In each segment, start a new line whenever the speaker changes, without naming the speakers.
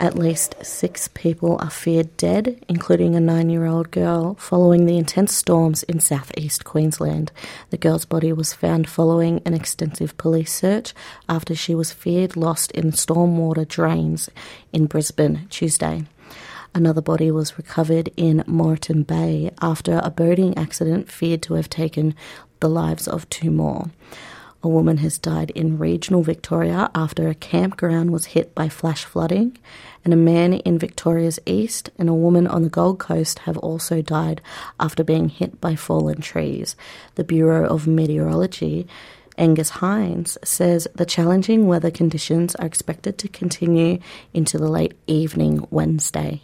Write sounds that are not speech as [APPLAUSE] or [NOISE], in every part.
At least six people are feared dead, including a nine year old girl, following the intense storms in southeast Queensland. The girl's body was found following an extensive police search after she was feared lost in stormwater drains in Brisbane Tuesday. Another body was recovered in Moreton Bay after a boating accident feared to have taken the lives of two more. A woman has died in regional Victoria after a campground was hit by flash flooding, and a man in Victoria's east and a woman on the Gold Coast have also died after being hit by fallen trees. The Bureau of Meteorology Angus Hines says the challenging weather conditions are expected to continue into the late evening Wednesday.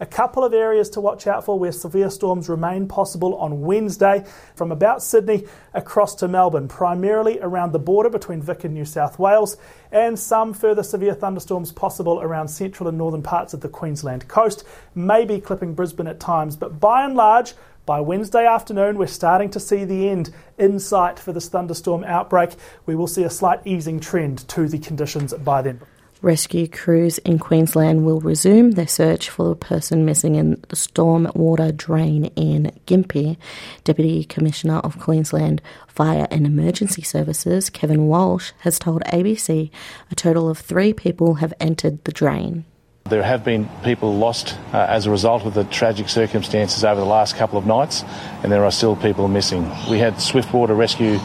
A couple of areas to watch out for where severe storms remain possible on Wednesday from about Sydney across to Melbourne, primarily around the border between Vic and New South Wales, and some further severe thunderstorms possible around central and northern parts of the Queensland coast, maybe clipping Brisbane at times, but by and large, by Wednesday afternoon, we're starting to see the end in sight for this thunderstorm outbreak. We will see a slight easing trend to the conditions by then.
Rescue crews in Queensland will resume their search for the person missing in the storm water drain in Gympie. Deputy Commissioner of Queensland Fire and Emergency Services, Kevin Walsh, has told ABC a total of three people have entered the drain.
There have been people lost uh, as a result of the tragic circumstances over the last couple of nights, and there are still people missing. We had swiftwater rescue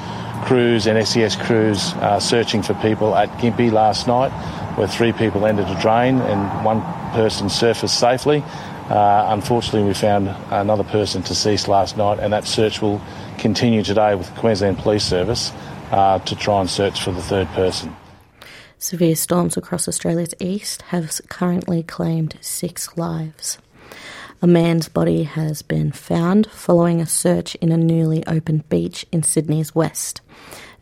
crews and SES crews uh, searching for people at Gympie last night where three people entered a drain and one person surfaced safely. Uh, unfortunately, we found another person deceased last night, and that search will continue today with the Queensland Police Service uh, to try and search for the third person.
Severe storms across Australia's east have currently claimed six lives. A man's body has been found following a search in a newly opened beach in Sydney's west.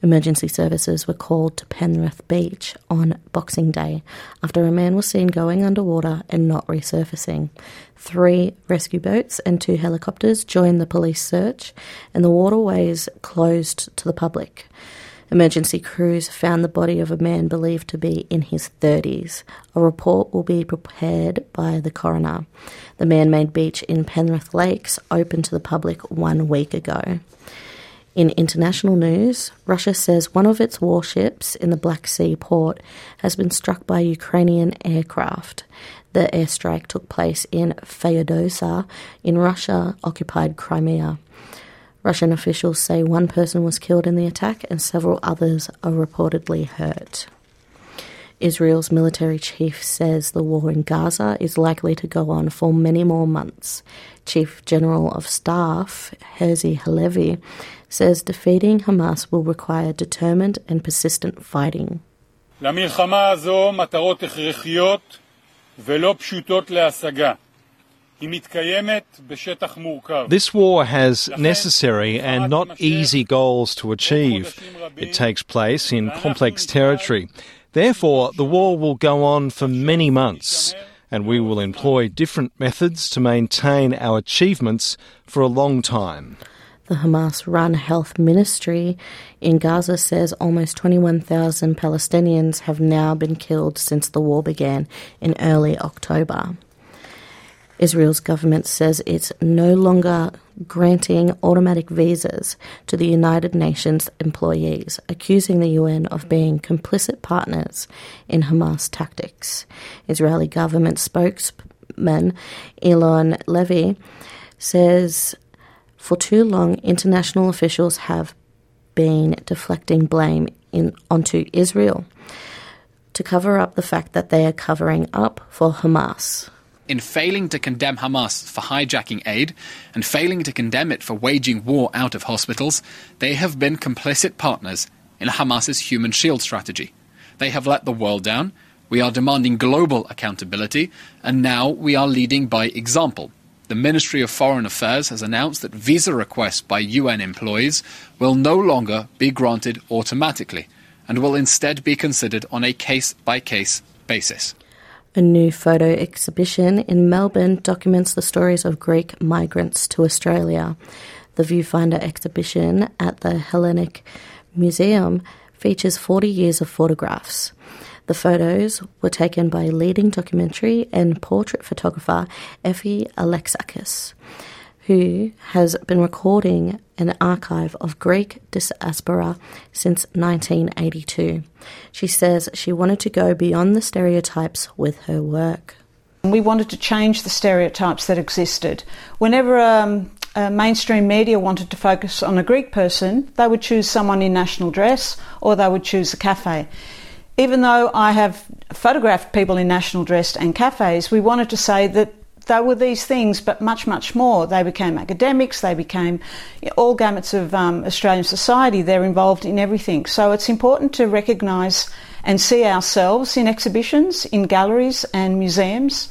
Emergency services were called to Penrith Beach on Boxing Day after a man was seen going underwater and not resurfacing. Three rescue boats and two helicopters joined the police search, and the waterways closed to the public. Emergency crews found the body of a man believed to be in his 30s. A report will be prepared by the coroner. The man made beach in Penrith Lakes opened to the public one week ago. In international news, Russia says one of its warships in the Black Sea port has been struck by Ukrainian aircraft. The airstrike took place in Feodosia in Russia occupied Crimea. Russian officials say one person was killed in the attack and several others are reportedly hurt. Israel's military chief says the war in Gaza is likely to go on for many more months. Chief General of Staff Herzi Halevi says defeating Hamas will require determined and persistent fighting.
למלחמה הזו מטרות הכרחיות ולא פשוטות להשגה.
This war has necessary and not easy goals to achieve. It takes place in complex territory. Therefore, the war will go on for many months, and we will employ different methods to maintain our achievements for a long time.
The Hamas run health ministry in Gaza says almost 21,000 Palestinians have now been killed since the war began in early October. Israel's government says it's no longer granting automatic visas to the United Nations employees, accusing the UN of being complicit partners in Hamas tactics. Israeli government spokesman Eylon Levy says for too long, international officials have been deflecting blame in, onto Israel to cover up the fact that they are covering up for Hamas.
In failing to condemn Hamas for hijacking aid and failing to condemn it for waging war out of hospitals, they have been complicit partners in Hamas's human shield strategy. They have let the world down. We are demanding global accountability, and now we are leading by example the Ministry of Foreign Affairs has announced that visa requests by UN employees will no longer be granted automatically and will instead be considered on a case by case basis.
A new photo exhibition in Melbourne documents the stories of Greek migrants to Australia. The Viewfinder exhibition at the Hellenic Museum features 40 years of photographs. The photos were taken by leading documentary and portrait photographer Effie Alexakis, who has been recording an archive of Greek diaspora since 1982. She says she wanted to go beyond the stereotypes with her work.
We wanted to change the stereotypes that existed. Whenever um, uh, mainstream media wanted to focus on a Greek person, they would choose someone in national dress or they would choose a cafe. Even though I have photographed people in national dress and cafes, we wanted to say that they were these things, but much, much more. They became academics, they became all gamuts of um, Australian society. They're involved in everything. So it's important to recognise and see ourselves in exhibitions, in galleries and museums.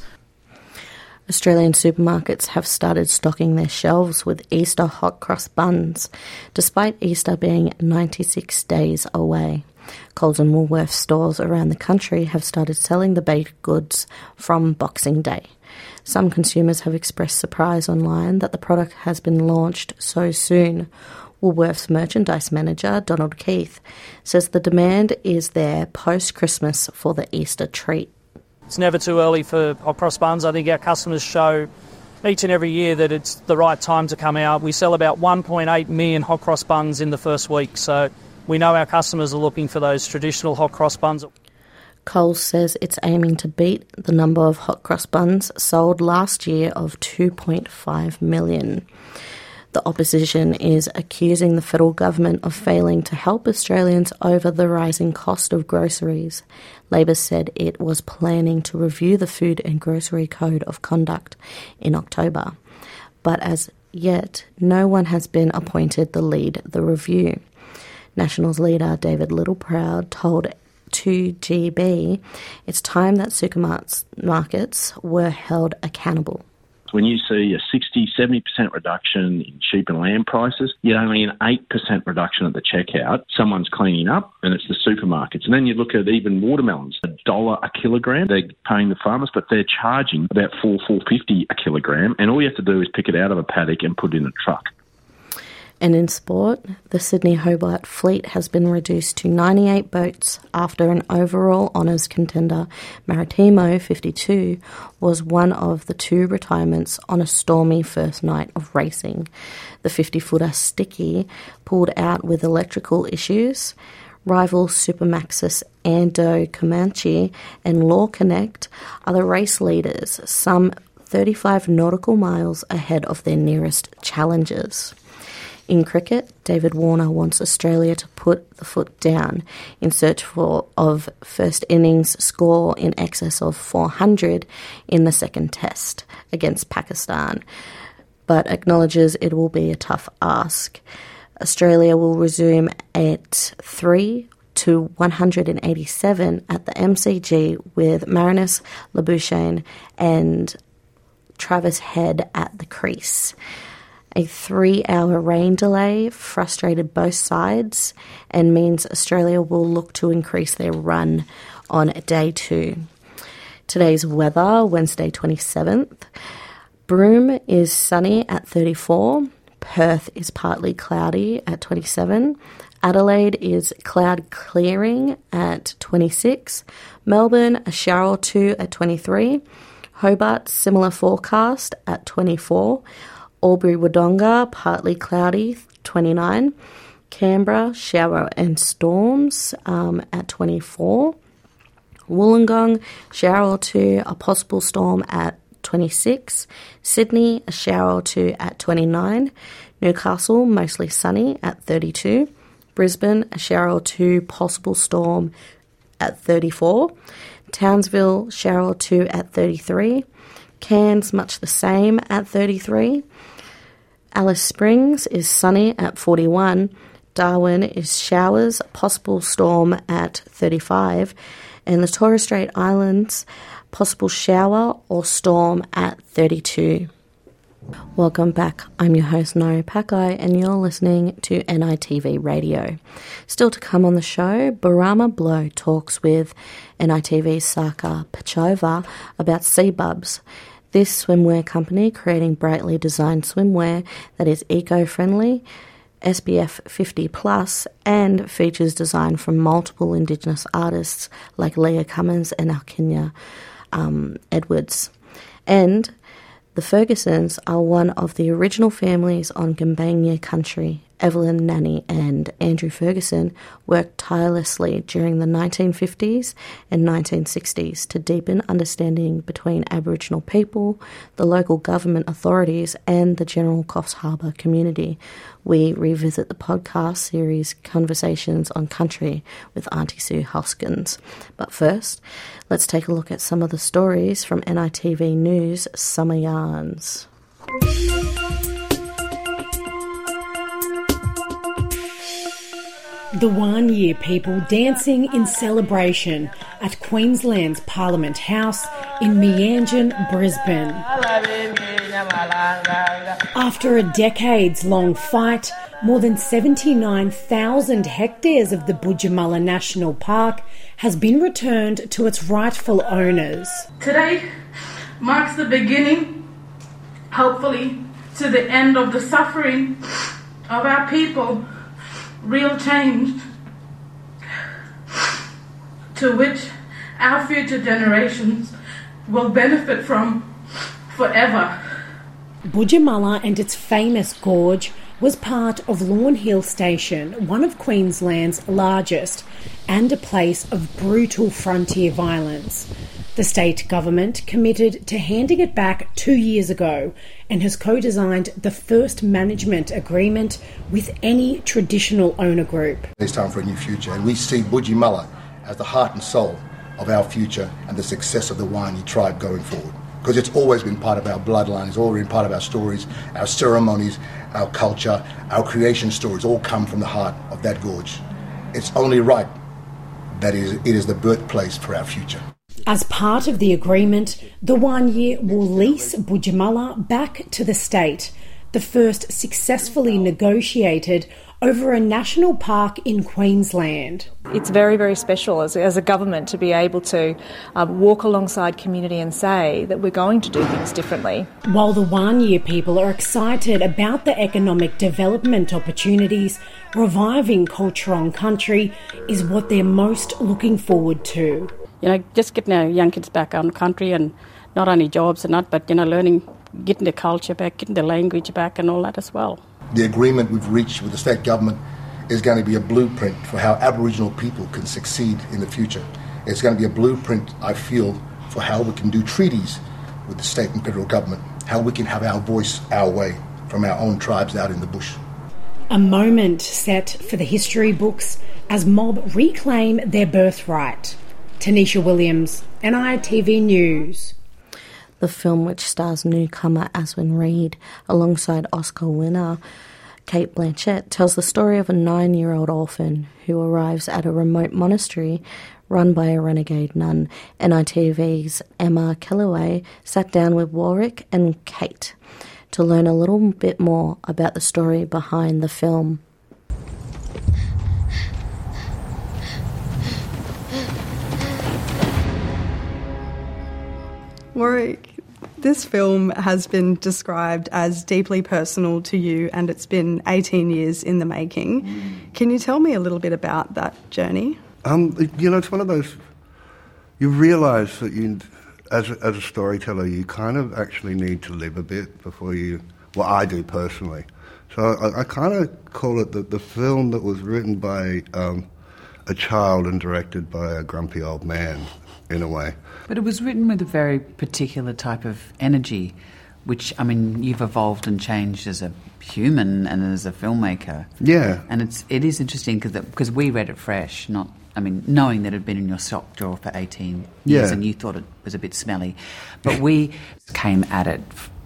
Australian supermarkets have started stocking their shelves with Easter hot cross buns, despite Easter being 96 days away. Coles and Woolworths stores around the country have started selling the baked goods from Boxing Day. Some consumers have expressed surprise online that the product has been launched so soon. Woolworths merchandise manager Donald Keith says the demand is there post Christmas for the Easter treat.
It's never too early for hot cross buns. I think our customers show each and every year that it's the right time to come out. We sell about 1.8 million hot cross buns in the first week, so we know our customers are looking for those traditional hot cross buns.
Coles says it's aiming to beat the number of hot cross buns sold last year of 2.5 million. The opposition is accusing the federal government of failing to help Australians over the rising cost of groceries. Labor said it was planning to review the Food and Grocery Code of Conduct in October, but as yet, no one has been appointed to lead the review. Nationals leader David Littleproud told 2GB it's time that supermarkets were held accountable.
When you see a 60, 70% reduction in sheep and lamb prices, yet only an 8% reduction at the checkout, someone's cleaning up and it's the supermarkets. And then you look at even watermelons, a dollar a kilogram. They're paying the farmers, but they're charging about four, four fifty a kilogram. And all you have to do is pick it out of a paddock and put it in a truck.
And in sport, the Sydney Hobart fleet has been reduced to 98 boats after an overall honours contender, Maritimo 52, was one of the two retirements on a stormy first night of racing. The 50 footer Sticky pulled out with electrical issues. Rival Supermaxis Andoo Comanche and LawConnect are the race leaders, some 35 nautical miles ahead of their nearest challengers. In cricket, David Warner wants Australia to put the foot down in search for of first innings score in excess of 400 in the second test against Pakistan, but acknowledges it will be a tough ask. Australia will resume at 3 to 187 at the MCG with Marnus Labuschagne and Travis Head at the crease. A three hour rain delay frustrated both sides and means Australia will look to increase their run on day two. Today's weather, Wednesday 27th. Broome is sunny at 34. Perth is partly cloudy at 27. Adelaide is cloud clearing at 26. Melbourne, a shower or two at 23. Hobart, similar forecast at 24. Albury Wodonga, partly cloudy, 29. Canberra, shower and storms um, at 24. Wollongong, shower or two, a possible storm at 26. Sydney, a shower or two at 29. Newcastle, mostly sunny at 32. Brisbane, a shower or two, possible storm at 34. Townsville, shower or two at 33. Cairns, much the same at 33. Alice Springs is sunny at 41. Darwin is showers, possible storm at 35. And the Torres Strait Islands, possible shower or storm at 32. Welcome back. I'm your host, Nori Pakai, and you're listening to NITV Radio. Still to come on the show, Barama Blow talks with NITV's Saka Pachova about Seabubs this swimwear company creating brightly designed swimwear that is eco friendly, SPF 50 plus and features design from multiple Indigenous artists like Leah Cummins and Alkinia um, Edwards. And the Fergusons are one of the original families on Gumbaynggirr country Evelyn Nanny and Andrew Ferguson worked tirelessly during the 1950s and 1960s to deepen understanding between Aboriginal people, the local government authorities, and the general Coffs Harbour community. We revisit the podcast series Conversations on Country with Auntie Sue Hoskins. But first, let's take a look at some of the stories from NITV News Summer Yarns.
The Wanyi people dancing in celebration at Queensland's Parliament House in Meanjin, Brisbane. After a decades long fight, more than 79,000 hectares of the Boodjamulla National Park has been returned to its rightful owners.
Today marks the beginning, hopefully, to the end of the suffering of our people real change to which our future generations will benefit from forever.
Boodjamulla and its famous gorge was part of Lawn Hill Station, one of Queensland's largest, and a place of brutal frontier violence. The state government committed to handing it back two years ago and has co designed the first management agreement with any traditional owner group.
It's time for a new future, and we see Boodjamulla as the heart and soul of our future and the success of the Wanyi tribe going forward. Because it's always been part of our bloodline, it's always been part of our stories, our ceremonies, our culture, our creation stories all come from the heart of that gorge. It's only right that it is the birthplace for our future.
As part of the agreement, the Wanyi will lease Boodjamulla back to the state, the first successfully negotiated over a national park in Queensland.
It's very, very special as, as a government to be able to um, walk alongside community and say that we're going to do things differently.
While the Wanyi people are excited about the economic development opportunities, reviving culture on country is what they're most looking forward to
you know, just getting our young kids back out in the country and not only jobs and that, but, you know, learning, getting the culture back, getting the language back and all that as well.
The agreement we've reached with the state government is going to be a blueprint for how Aboriginal people can succeed in the future. It's going to be a blueprint, I feel, for how we can do treaties with the state and federal government, how we can have our voice our way from our own tribes out in the bush.
A moment set for the history books as mob reclaim their birthright. Tanisha Williams, NITV News.
The film, which stars newcomer Aswan Reid alongside Oscar winner Cate Blanchett, tells the story of a nine year old orphan who arrives at a remote monastery run by a renegade nun. NITV's Emma Kellaway sat down with Warwick and Cate to learn a little bit more about the story behind the film.
Warwick, this film has been described as deeply personal to you and it's been 18 years in the making. Mm. Can you tell me a little bit about that journey?
Um, you know, it's one of those, you realise that you, as a, as a storyteller, you kind of actually need to live a bit before you, well, I do personally. So I, I kind of call it the, the film that was written by um, a child and directed by a grumpy old man, in a way.
But it was written with a very particular type of energy, which, I mean, you've evolved and changed as a human and as a filmmaker.
Yeah.
And it's, it is interesting because we read it fresh, not, I mean, knowing that it had been in your sock drawer for 18 years
yeah.
and you thought it was a bit smelly. But we came at it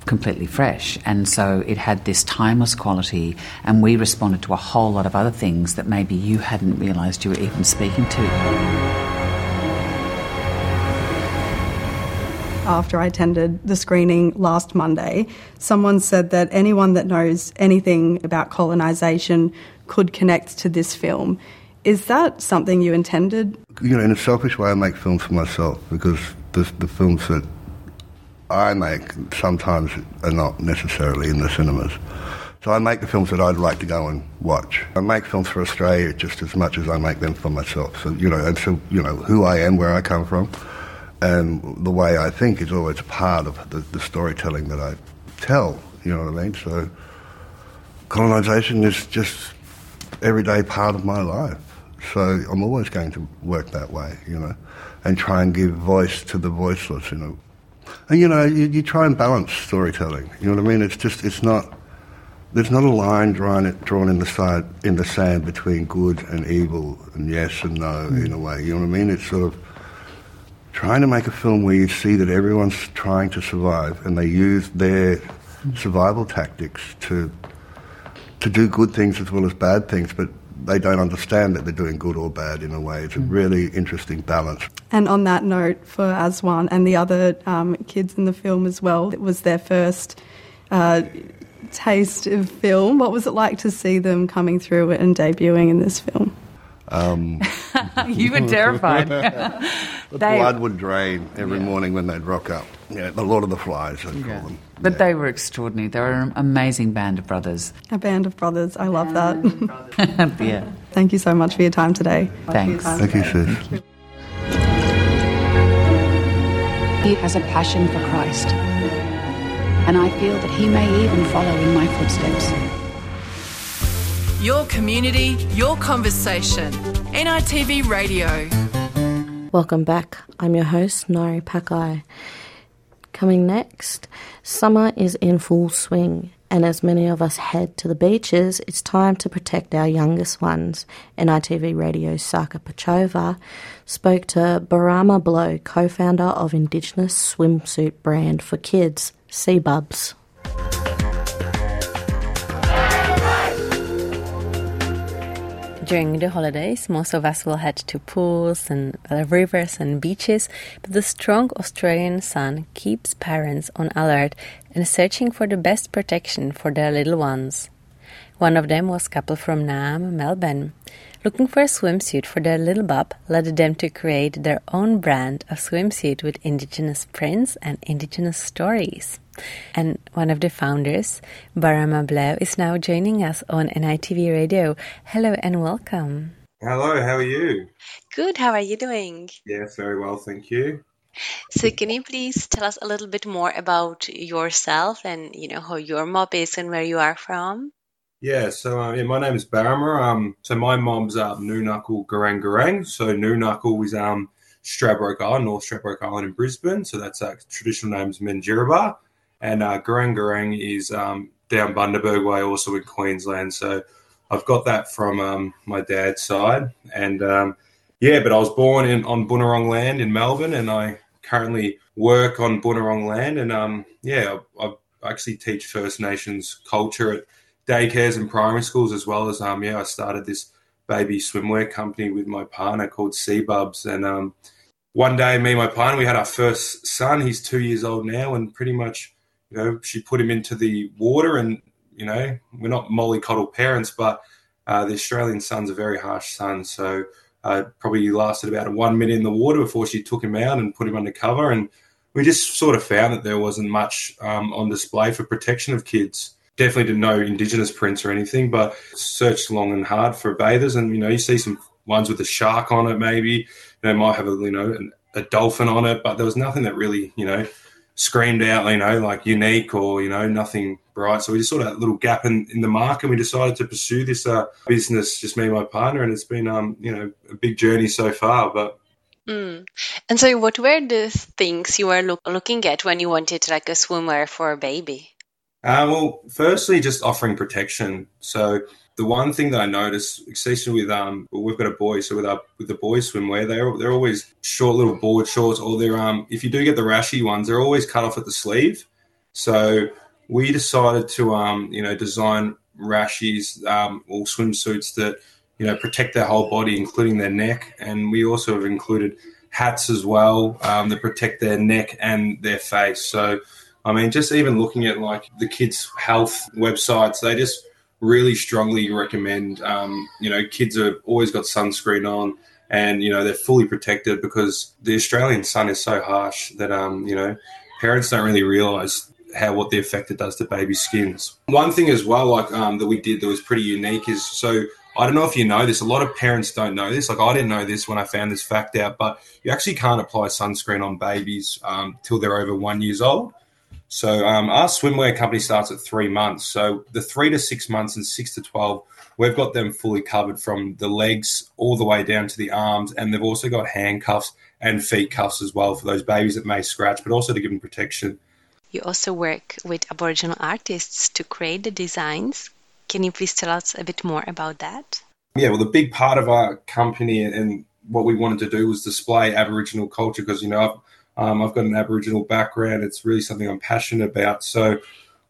completely fresh. And so it had this timeless quality, and we responded to a whole lot of other things that maybe you hadn't realised you were even speaking to.
After I attended the screening last Monday, someone said that anyone that knows anything about colonisation could connect to this film. Is that something you intended?
You know, in a selfish way, I make films for myself because the, the films that I make sometimes are not necessarily in the cinemas. So I make the films that I'd like to go and watch. I make films for Australia just as much as I make them for myself. So you know, and so you know who I am, where I come from, and the way I think is always part of the, the storytelling that I tell. You know what I mean? So colonisation is just everyday part of my life. So I'm always going to work that way, you know, and try and give voice to the voiceless, you know. And you know, you, you try and balance storytelling. You know what I mean? It's just it's not there's not a line drawn drawn in the side in the sand between good and evil and yes and no mm. in a way. You know what I mean? It's sort of trying to make a film where you see that everyone's trying to survive and they use their survival tactics to to do good things as well as bad things, but they don't understand that they're doing good or bad in a way. It's a really interesting balance.
And on that note, for Aswan and the other um, kids in the film as well, it was their first uh, taste of film. What was it like to see them coming through and debuting in this film?
Um, [LAUGHS]
you were terrified. [LAUGHS]
the [LAUGHS]
They-
blood would drain every morning when they'd rock up. Yeah, the Lord of the Flies, I'd call them.
But they were extraordinary. They were an amazing band of brothers.
A band of brothers. I love that.
yeah.
Thank you so much for your time today.
Thanks.
Thank you, sis.
He has a passion for Christ. And I feel that he may even follow in my footsteps.
Your community, your conversation. NITV Radio.
Welcome back. I'm your host, Nari Pakai. Coming next, summer is in full swing, and as many of us head to the beaches, it's time to protect our youngest ones. NITV Radio's Saka Pachova spoke to Barama Blow, co founder of Indigenous swimsuit brand for kids, Sea
During the holidays, most of us will head to pools and rivers and beaches, but the strong Australian sun keeps parents on alert and searching for the best protection for their little ones. One of them was a couple from Naarm, Melbourne. Looking for a swimsuit for their little bub led them to create their own brand of swimsuit with indigenous prints and indigenous stories. And one of the founders, Barama Blow, is now joining us on NITV Radio. Hello and welcome.
Hello, how are you?
Good, how are you doing?
Yes, very well, thank you.
So can you please tell us a little bit more about yourself and you know how your mob is and where you are from?
Yeah, so uh, yeah, my name is Barama. Um, so my mom's uh, Noonuccal Garang Garang. So Noonuccal is um Stradbroke Island, North Stradbroke Island in Brisbane. So that's uh, traditional name is Minjerribah. And uh, Garang Garang is um, down Bundaberg Way, also in Queensland. So I've got that from um, my dad's side. And um, yeah, but I was born in on Bunurong land in Melbourne, and I currently work on Bunurong land. And um, yeah, I, I actually teach First Nations culture at daycares and primary schools as well as um yeah I started this baby swimwear company with my partner called Seabubs and um one day me and my partner we had our first son he's two years old now and pretty much you know she put him into the water and you know we're not mollycoddle parents but uh, the Australian sun's a very harsh sun so uh, probably lasted about one minute in the water before she took him out and put him under cover. And we just sort of found that there wasn't much um, on display for protection of kids. Definitely didn't know indigenous prints or anything, but searched long and hard for bathers, and you know you see some ones with a shark on it, maybe they might have a you know an, a dolphin on it, but there was nothing that really you know screamed out, you know, like unique or you know nothing bright. So we just saw that little gap in, in the market, and we decided to pursue this uh, business, just me and my partner, and it's been um you know a big journey so far, but.
Mm. And so, what were the things you were look, looking at when you wanted like a swimwear for a baby?
Uh, well, firstly, just offering protection. So the one thing that I noticed, especially with um, we've got a boy, so with our with the boys swimwear, they're they're always short little board shorts, or they're um, if you do get the rashy ones, they're always cut off at the sleeve. So we decided to um, you know, design rashies um, or swimsuits that you know protect their whole body, including their neck, and we also have included hats as well um, that protect their neck and their face. So I mean, just even looking at like the kids' health websites, they just really strongly recommend. Um, you know, kids have always got sunscreen on, and you know they're fully protected because the Australian sun is so harsh that um, you know parents don't really realise how what the effect it does to baby skins. One thing as well, like um, that we did that was pretty unique is so I don't know if you know this. A lot of parents don't know this. Like I didn't know this when I found this fact out, but you actually can't apply sunscreen on babies um, till they're over one years old. So um, our swimwear company starts at three months. So the three to six months and six to twelve, we've got them fully covered from the legs all the way down to the arms, and they've also got handcuffs and feet cuffs as well for those babies that may scratch, but also to give them protection.
You also work with Aboriginal artists to create the designs. Can you please tell us a bit more about that?
Yeah, well, the big part of our company and what we wanted to do was display Aboriginal culture because, you know, I've, um, I've got an Aboriginal background. It's really something I'm passionate about. So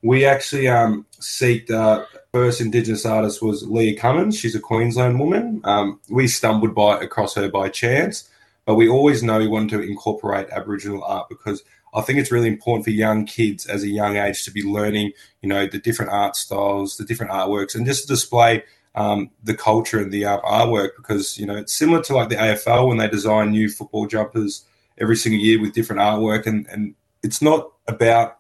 we actually um, seeked uh, first Indigenous artist was Leah Cummins. She's a Queensland woman. Um, we stumbled by across her by chance, but we always know we wanted to incorporate Aboriginal art because I think it's really important for young kids as a young age to be learning, you know, the different art styles, the different artworks, and just to display um, the culture and the uh, artwork because you know it's similar to like the AFL when they design new football jumpers every single year with different artwork, and and it's not about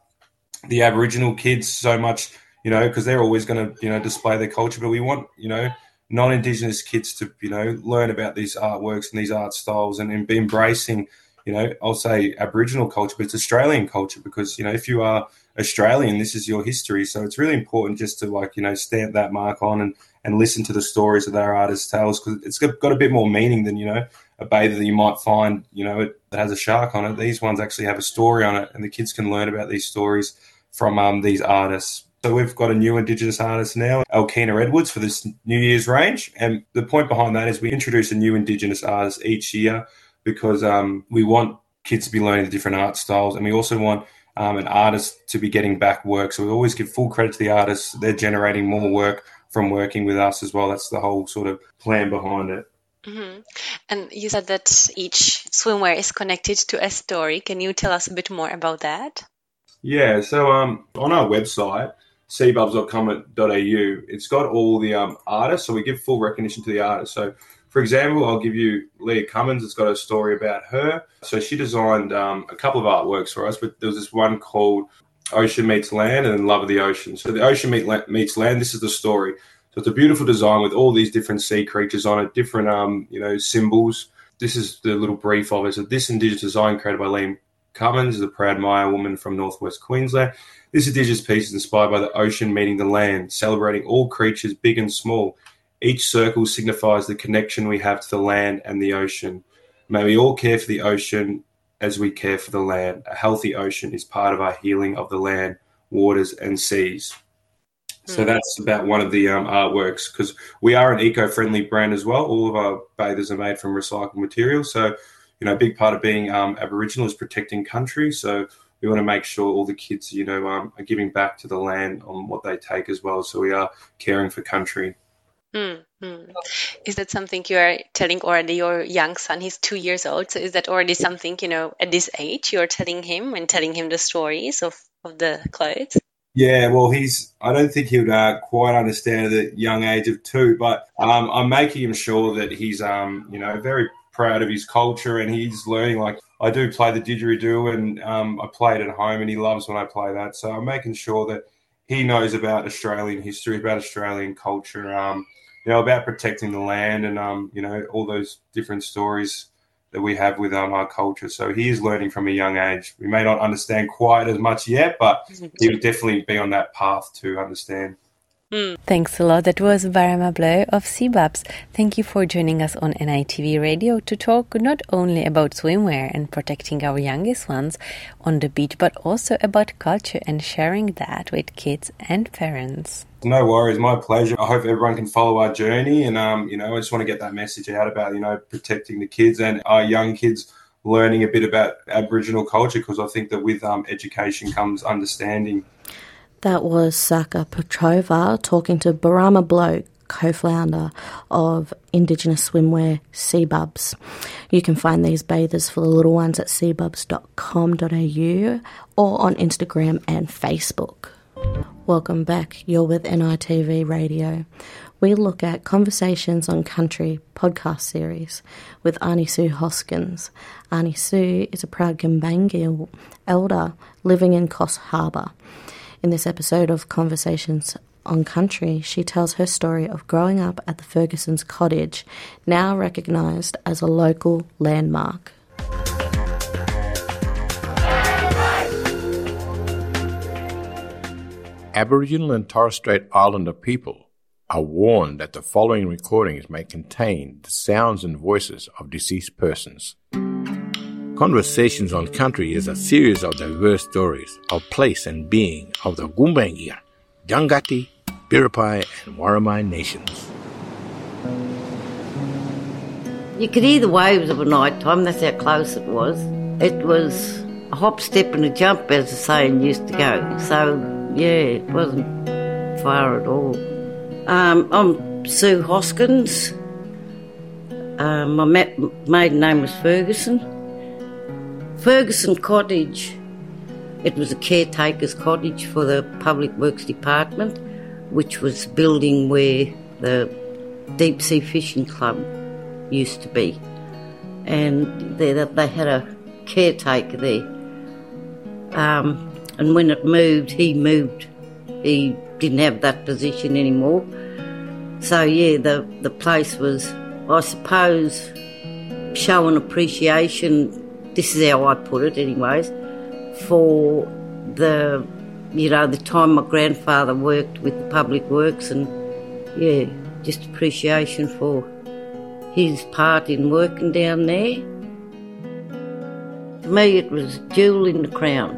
the Aboriginal kids so much, you know, because they're always going to you know display their culture, but we want you know non-indigenous kids to you know learn about these artworks and these art styles and, and be embracing you know, I'll say Aboriginal culture, but it's Australian culture because, you know, if you are Australian, this is your history. So it's really important just to like, you know, stamp that mark on and, and listen to the stories that our artists tells because it's got a bit more meaning than, you know, a bather that you might find, you know, it, that has a shark on it. These ones actually have a story on it and the kids can learn about these stories from um, these artists. So we've got a new Indigenous artist now, Elkina Edwards, for this New Year's range. And the point behind that is we introduce a new Indigenous artist each year because um, we want kids to be learning the different art styles, and we also want um, an artist to be getting back work. So we always give full credit to the artists; they're generating more work from working with us as well. That's the whole sort of plan behind it.
Mm-hmm. And you said that each swimwear is connected to a story. Can you tell us a bit more about that?
Yeah, so um, on our website, seabubs.com.au, it's got all the um, artists, so we give full recognition to the artists. So for example, I'll give you Leah Cummins. It's got a story about her. So she designed um, a couple of artworks for us, but there was this one called Ocean Meets Land and Love of the Ocean. So the Ocean Meets Land, this is the story. So it's a beautiful design with all these different sea creatures on it, different um, you know symbols. This is the little brief of it. So this Indigenous design created by Leah Cummins, the proud Maya woman from northwest Queensland. This Indigenous piece is inspired by the ocean meeting the land, celebrating all creatures, big and small, each circle signifies the connection we have to the land and the ocean. May we all care for the ocean as we care for the land. A healthy ocean is part of our healing of the land, waters, and seas. So hmm. that's about one of the um, artworks because we are an eco-friendly brand as well. All of our bathers are made from recycled material. So, you know, a big part of being um, Aboriginal is protecting country. So we want to make sure all the kids, you know, um, are giving back to the land on what they take as well. So we are caring for country.
Mm-hmm. Is that something you are telling already your young son? He's two years old. So is that already something, you know, at this age you're telling him and telling him the stories of, of the clothes?
Yeah, well, he's. I don't think he would uh, quite understand the young age of two, but um, I'm making him sure that he's, um, you know, very proud of his culture and he's learning. Like I do play the didgeridoo and um, I play it at home, and he loves when I play that. So I'm making sure that he knows about Australian history, about Australian culture. Um, you know, about protecting the land and, um, you know, all those different stories that we have with um, our culture. So he is learning from a young age. We may not understand quite as much yet, but he would definitely be on that path to understand.
Mm. Thanks a lot. That was Barama Blow of Seabubs. Thank you for joining us on NITV Radio to talk not only about swimwear and protecting our youngest ones on the beach, but also about culture and sharing that with kids and parents.
No worries, my pleasure. I hope everyone can follow our journey, and um, you know, I just want to get that message out about you know protecting the kids and our young kids learning a bit about Aboriginal culture because I think that with um, education comes understanding.
That was Saka Petrova talking to Barama Blow, co founder of Indigenous swimwear Seabubs. You can find these bathers for the little ones at seabubs.com.au or on Instagram and Facebook. Welcome back. You're with NITV Radio. we look at Conversations on Country podcast series with Auntie Sue Hoskins. Auntie Sue is a proud Gumbaynggirr elder living in Coffs Harbour. In this episode of Conversations on Country, she tells her story of growing up at the Ferguson's cottage, now recognised as a local landmark.
Aboriginal and Torres Strait Islander people are warned that the following recordings may contain the sounds and voices of deceased persons. Conversations on Country is a series of diverse stories of place and being of the Gumbaynggirr, Jangati, Biripi, and Worimi nations.
You could hear the waves of a night time, that's how close it was. It was a hop, step, and a jump, as the saying used to go. So, yeah, it wasn't far at all. Um, I'm Sue Hoskins. Um, my maiden name was Ferguson. Ferguson Cottage, it was a caretaker's cottage for the Public Works Department, which was building where the Deep Sea Fishing Club used to be. And they, they had a caretaker there. Um, and when it moved, he moved. He didn't have that position anymore. So yeah, the the place was, I suppose, showing appreciation. This is how I put it, anyways, for the you know the time my grandfather worked with the public works, and yeah, just appreciation for his part in working down there. For me, it was jewel in the crown.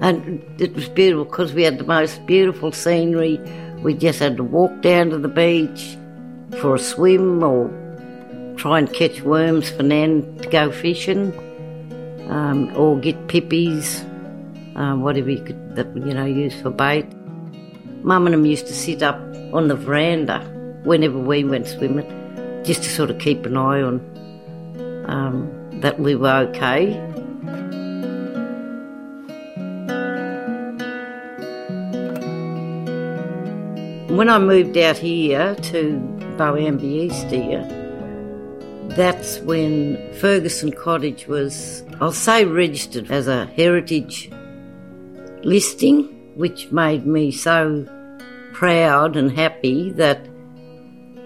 And it was beautiful because we had the most beautiful scenery. We just had to walk down to the beach for a swim or try and catch worms for Nan to go fishing um, or get pippies, um, whatever you could you know use for bait. Mum and them used to sit up on the veranda whenever we went swimming, just to sort of keep an eye on um, that we were okay. When I moved out here to Boambee East here, that's when Ferguson Cottage was, I'll say, registered as a heritage listing, which made me so proud and happy that,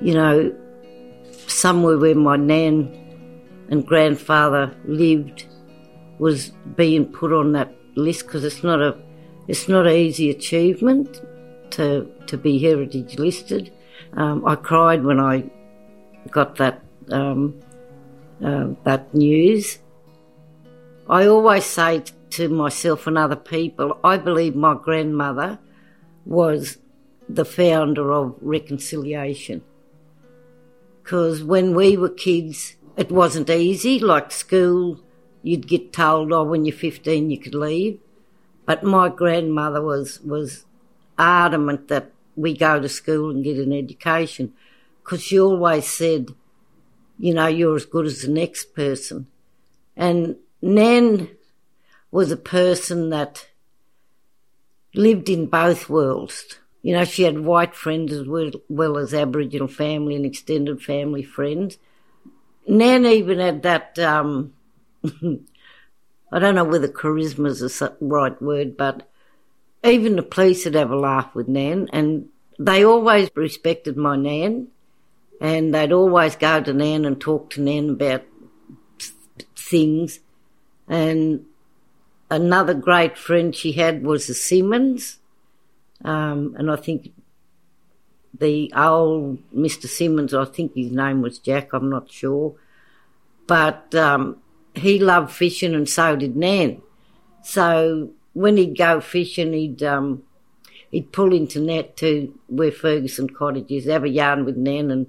you know, somewhere where my nan and grandfather lived was being put on that list because it's not a it's not an easy achievement to to be heritage listed. Um, I cried when I got that um, uh, that news. I always say to myself and other people, I believe my grandmother was the founder of reconciliation. Because when we were kids, it wasn't easy. Like school, you'd get told, oh, when you're 15, you could leave. But my grandmother was, was adamant that we go to school and get an education because she always said, you know, you're as good as the next person. And Nan was a person that lived in both worlds. You know, she had white friends as well, well as Aboriginal family and extended family friends. Nan even had that, um, [LAUGHS] I don't know whether charisma is the right word, but even the police would have a laugh with Nan, and they always respected my Nan, and they'd always go to Nan and talk to Nan about things. And another great friend she had was the Simmons, um, and I think the old Mr. Simmons, I think his name was Jack, I'm not sure, but um, he loved fishing, and so did Nan. So when he'd go fishing, he'd um, he'd pull into net to where Ferguson Cottage is, have a yarn with Nan, and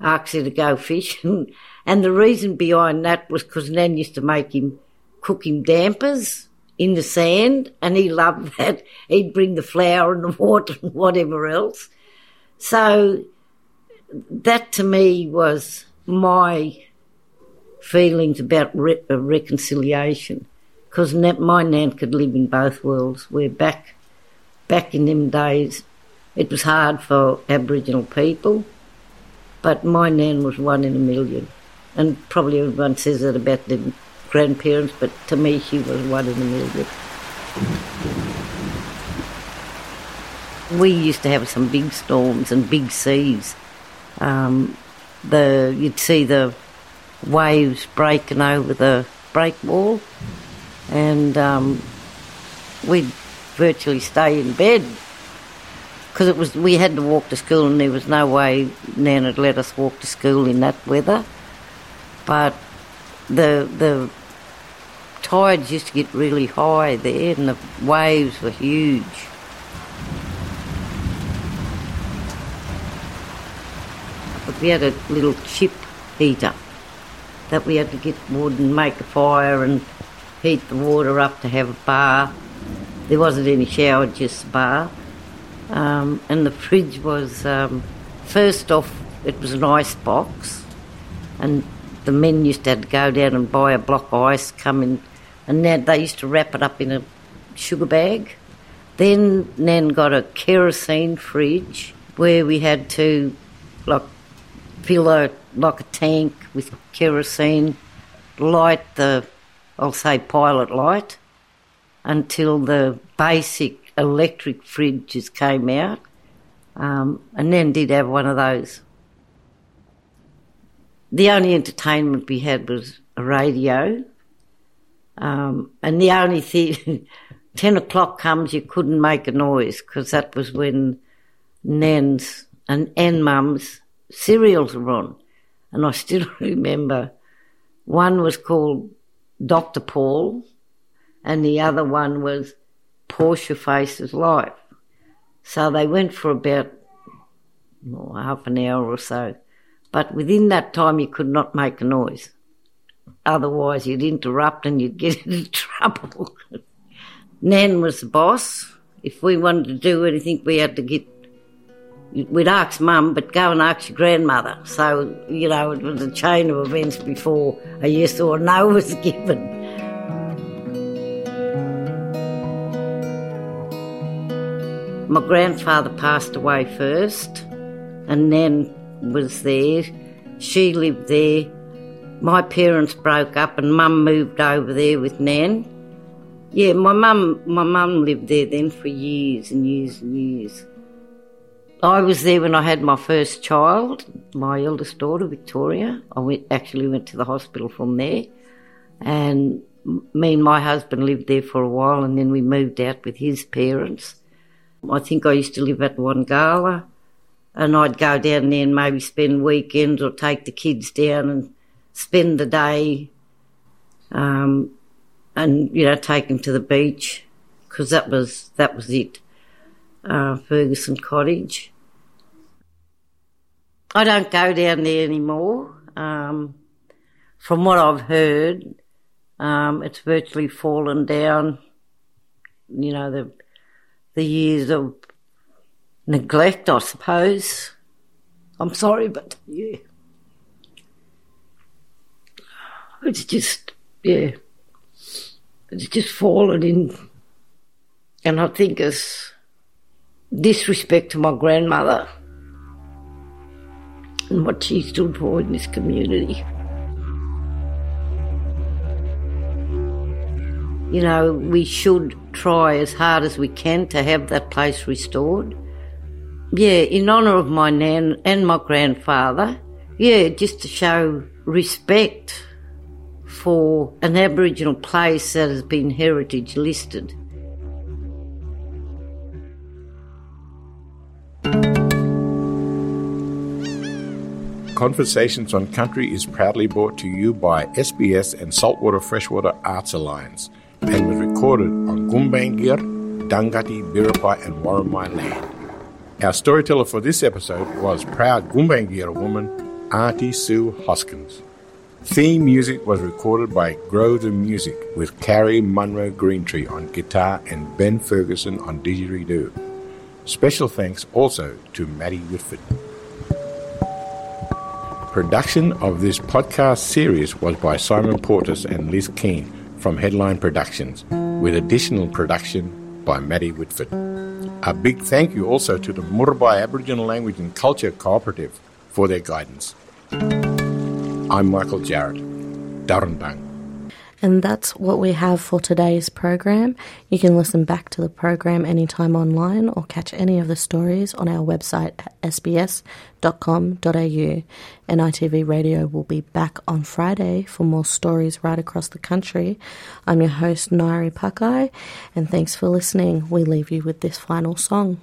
ask her to go fishing. [LAUGHS] and the reason behind that was because Nan used to make him cook him dampers in the sand, and he loved [LAUGHS] that. He'd bring the flour and the water and whatever else. So that to me was my feelings about re- uh, reconciliation because my nan could live in both worlds. Where back back in them days, It was hard for Aboriginal people, but my nan was one in a million. And probably everyone says that about their grandparents, but to me she was one in a million. We used to have some big storms and big seas. Um, the you'd see the waves breaking over the break wall, and um, we'd virtually stay in bed because it was we had to walk to school, and there was no way Nan would let us walk to school in that weather. But the the tides used to get really high there, and the waves were huge. But we had a little chip heater that we had to get wood and make a fire and heat the water up to have a bath. There wasn't any shower, just a bath. Um, and the fridge was, um, first off, it was an ice box, and the men used to have to go down and buy a block of ice, come in, and then they used to wrap it up in a sugar bag. Then Nan got a kerosene fridge where we had to, like, fill a like a tank with kerosene, light the, I'll say pilot light, until the basic electric fridges came out, um, and then did have one of those. The only entertainment we had was a radio, um, and the only thing, [LAUGHS] 10 o'clock comes, you couldn't make a noise because that was when Nan's and, and Mum's serials were on. And I still [LAUGHS] remember one was called Dr. Paul, and the other one was Portia Faces Life. So they went for about oh, half an hour or so. But within that time, you could not make a noise. Otherwise, you'd interrupt and you'd get [LAUGHS] into trouble. Nan was the boss. If we wanted to do anything, we had to get we'd ask mum, but go and ask your grandmother. So, you know, it was a chain of events before a yes or a no was [LAUGHS] given. My grandfather passed away first, and Nan was there. She lived there. My parents broke up, and Mum moved over there with Nan. Yeah, my mum, my mum lived there then for years and years and years. I was there when I had my first child, my eldest daughter, Victoria. I went, actually went to the hospital from there. And me and my husband lived there for a while and then we moved out with his parents. I think I used to live at Wangala and I'd go down there and maybe spend weekends or take the kids down and spend the day um, and, you know, take them to the beach because that was, that was it uh, Ferguson Cottage. I don't go down there anymore. Um, from what I've heard, um, it's virtually fallen down. You know, the the years of neglect, I suppose. I'm sorry, but yeah, it's just yeah, it's just fallen in, and I think it's disrespect to my grandmother and what she stood for in this community. You know, we should try as hard as we can to have that place restored. Yeah, in honour of my nan and my grandfather. Yeah, just to show respect for an Aboriginal place that has been heritage listed.
Conversations on Country is proudly brought to you by SBS and Saltwater Freshwater Arts Alliance and was recorded on Gumbaynggirr, Dangati, Biripi and Worimi land. Our storyteller for this episode was proud Gumbaynggirr woman Auntie Sue Hoskins. Theme music was recorded by Grow the Music with Carrie Munro Greentree on guitar and Ben Ferguson on didgeridoo. Special thanks also to Maddie Whitford. Production of this podcast series was by Simon Portis and Liz Keane from Headline Productions, with additional production by Maddie Whitford. A big thank you also to the Muurrbay Aboriginal Language and Culture Cooperative for their guidance. I'm Michael Jarrett, Darrenbang.
And that's what we have for today's program. You can listen back to the program anytime online or catch any of the stories on our website at sbs.com.au. NITV Radio will be back on Friday for more stories right across the country. I'm your host, Nairi Pakai, and thanks for listening. We leave you with this final song.